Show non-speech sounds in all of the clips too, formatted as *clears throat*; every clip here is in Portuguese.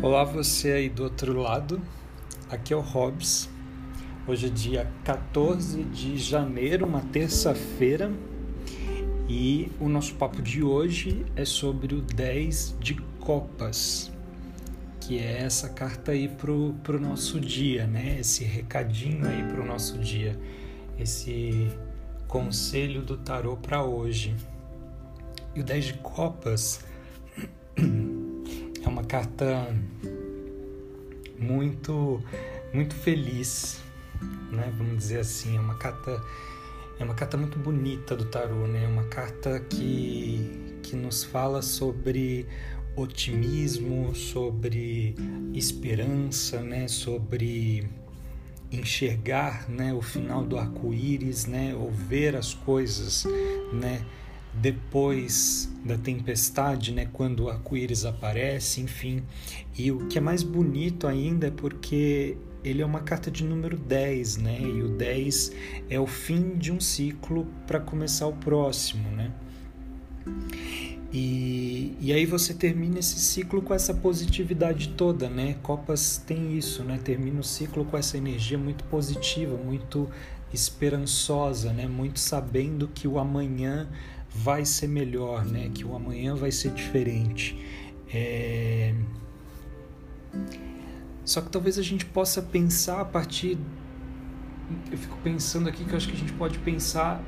Olá, você aí do outro lado. Aqui é o Hobbs. Hoje é dia 14 de janeiro, uma terça-feira, e o nosso papo de hoje é sobre o 10 de Copas, que é essa carta aí pro, pro nosso dia, né? Esse recadinho aí pro nosso dia, esse conselho do tarô para hoje. E o 10 de Copas *clears throat* é uma carta muito muito feliz, né? Vamos dizer assim, é uma carta é uma carta muito bonita do tarô, né? É uma carta que que nos fala sobre otimismo, sobre esperança, né? Sobre enxergar, né, o final do arco-íris, né, ou ver as coisas, né, depois da tempestade, né, quando o arco-íris aparece, enfim. E o que é mais bonito ainda é porque ele é uma carta de número 10, né? E o 10 é o fim de um ciclo para começar o próximo, né? E, e aí você termina esse ciclo com essa positividade toda, né? Copas tem isso, né? Termina o ciclo com essa energia muito positiva, muito esperançosa, né? Muito sabendo que o amanhã vai ser melhor, né? Que o amanhã vai ser diferente. É... Só que talvez a gente possa pensar a partir. Eu fico pensando aqui que eu acho que a gente pode pensar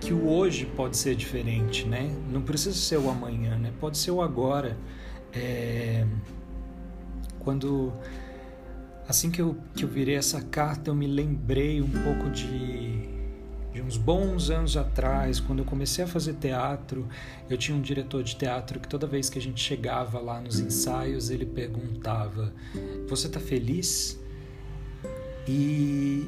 que o hoje pode ser diferente, né? Não precisa ser o amanhã, né? Pode ser o agora. É... Quando assim que eu, que eu virei essa carta, eu me lembrei um pouco de de uns bons anos atrás, quando eu comecei a fazer teatro, eu tinha um diretor de teatro que toda vez que a gente chegava lá nos ensaios, ele perguntava: Você está feliz? E,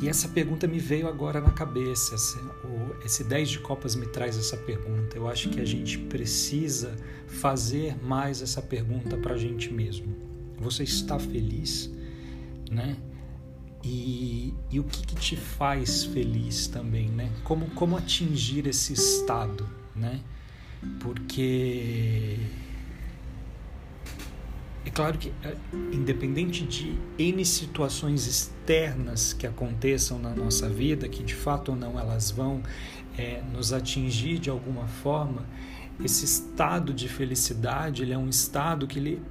e essa pergunta me veio agora na cabeça. Esse, o, esse 10 de Copas me traz essa pergunta. Eu acho que a gente precisa fazer mais essa pergunta para a gente mesmo. Você está feliz? Né? E, e o que, que, te faz feliz também, né? Como, como atingir esse estado, né? Porque é claro que, é, independente de N situações externas que aconteçam na nossa vida, que de fato ou não elas vão é, nos atingir de alguma forma, esse estado de felicidade ele é um estado que ele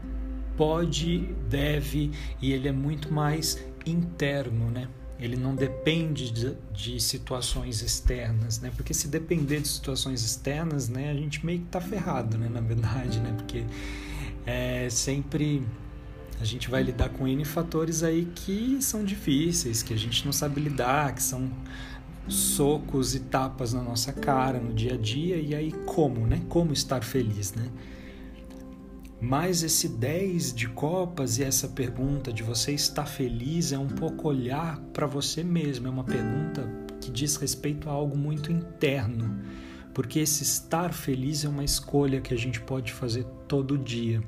pode, deve e ele é muito mais interno, né? Ele não depende de, de, situações externas, né? Porque se depender de situações externas, né, a gente meio que tá ferrado, né? Na verdade, né? Porque é sempre a gente vai lidar com N fatores aí que são difíceis, que a gente não sabe lidar, que são socos e tapas na nossa cara no dia a dia, e aí como, né? Como estar feliz, né? Mas esse 10 de copas e essa pergunta de você está feliz é um pouco olhar para você mesmo, é uma pergunta que diz respeito a algo muito interno, porque esse estar feliz é uma escolha que a gente pode fazer todo dia.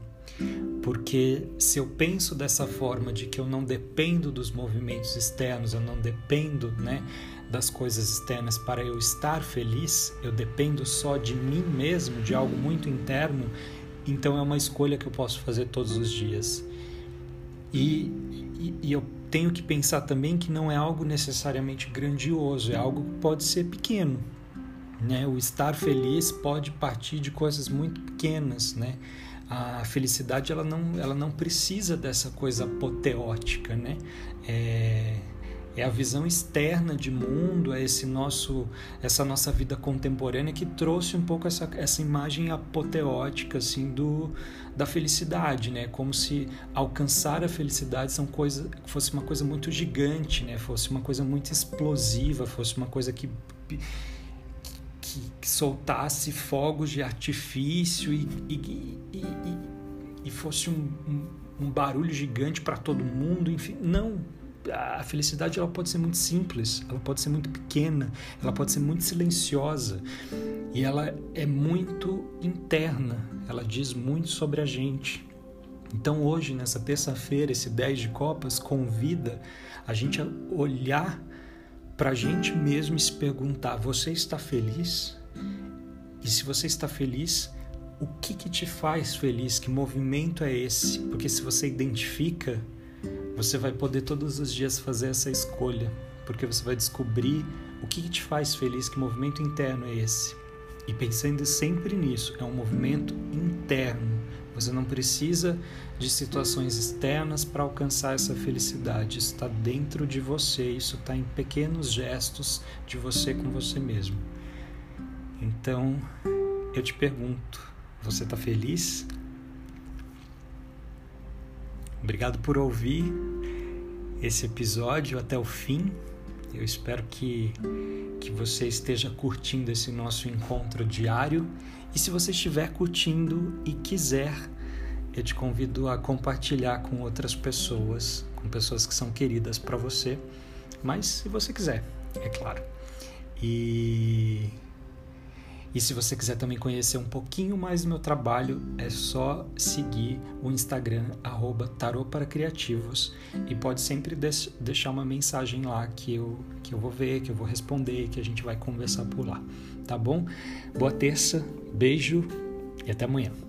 Porque se eu penso dessa forma de que eu não dependo dos movimentos externos, eu não dependo, né, das coisas externas para eu estar feliz, eu dependo só de mim mesmo, de algo muito interno, então é uma escolha que eu posso fazer todos os dias. E, e, e, eu tenho que pensar também que não é algo necessariamente grandioso, é algo que pode ser pequeno. Né? O estar feliz pode partir de coisas muito pequenas. Né? A felicidade ela não, ela não precisa dessa coisa apoteótica. Né? É, é a visão externa de mundo, é esse nosso, essa nossa vida contemporânea que trouxe um pouco essa, essa imagem apoteótica assim do da felicidade, né? Como se alcançar a felicidade são coisa, fosse uma coisa muito gigante, né? Fosse uma coisa muito explosiva, fosse uma coisa que que, que soltasse fogos de artifício e, e, e, e fosse um, um, um barulho gigante para todo mundo, enfim, não a felicidade ela pode ser muito simples, ela pode ser muito pequena, ela pode ser muito silenciosa e ela é muito interna, ela diz muito sobre a gente. Então hoje, nessa terça-feira, esse 10 de copas convida a gente a olhar para a gente mesmo e se perguntar: você está feliz? E se você está feliz, o que, que te faz feliz, que movimento é esse, porque se você identifica, você vai poder todos os dias fazer essa escolha, porque você vai descobrir o que, te faz feliz, que movimento interno é esse. E pensando sempre nisso, é um movimento interno. Você não precisa de situações externas para alcançar essa felicidade. Isso está dentro de você, isso está em pequenos gestos de você com você mesmo. Então, eu te pergunto: você está feliz? Obrigado por ouvir esse episódio até o fim. Eu espero que, que você esteja curtindo esse nosso encontro diário. E se você estiver curtindo e quiser, eu te convido a compartilhar com outras pessoas, com pessoas que são queridas para você, mas se você quiser, é claro. E e se você quiser também conhecer um pouquinho mais do meu trabalho, é só seguir o Instagram Tarô para Criativos e pode sempre deixar uma mensagem lá que eu, que eu vou ver, que eu vou responder, que a gente vai conversar por lá, tá bom? Boa terça, beijo e até amanhã.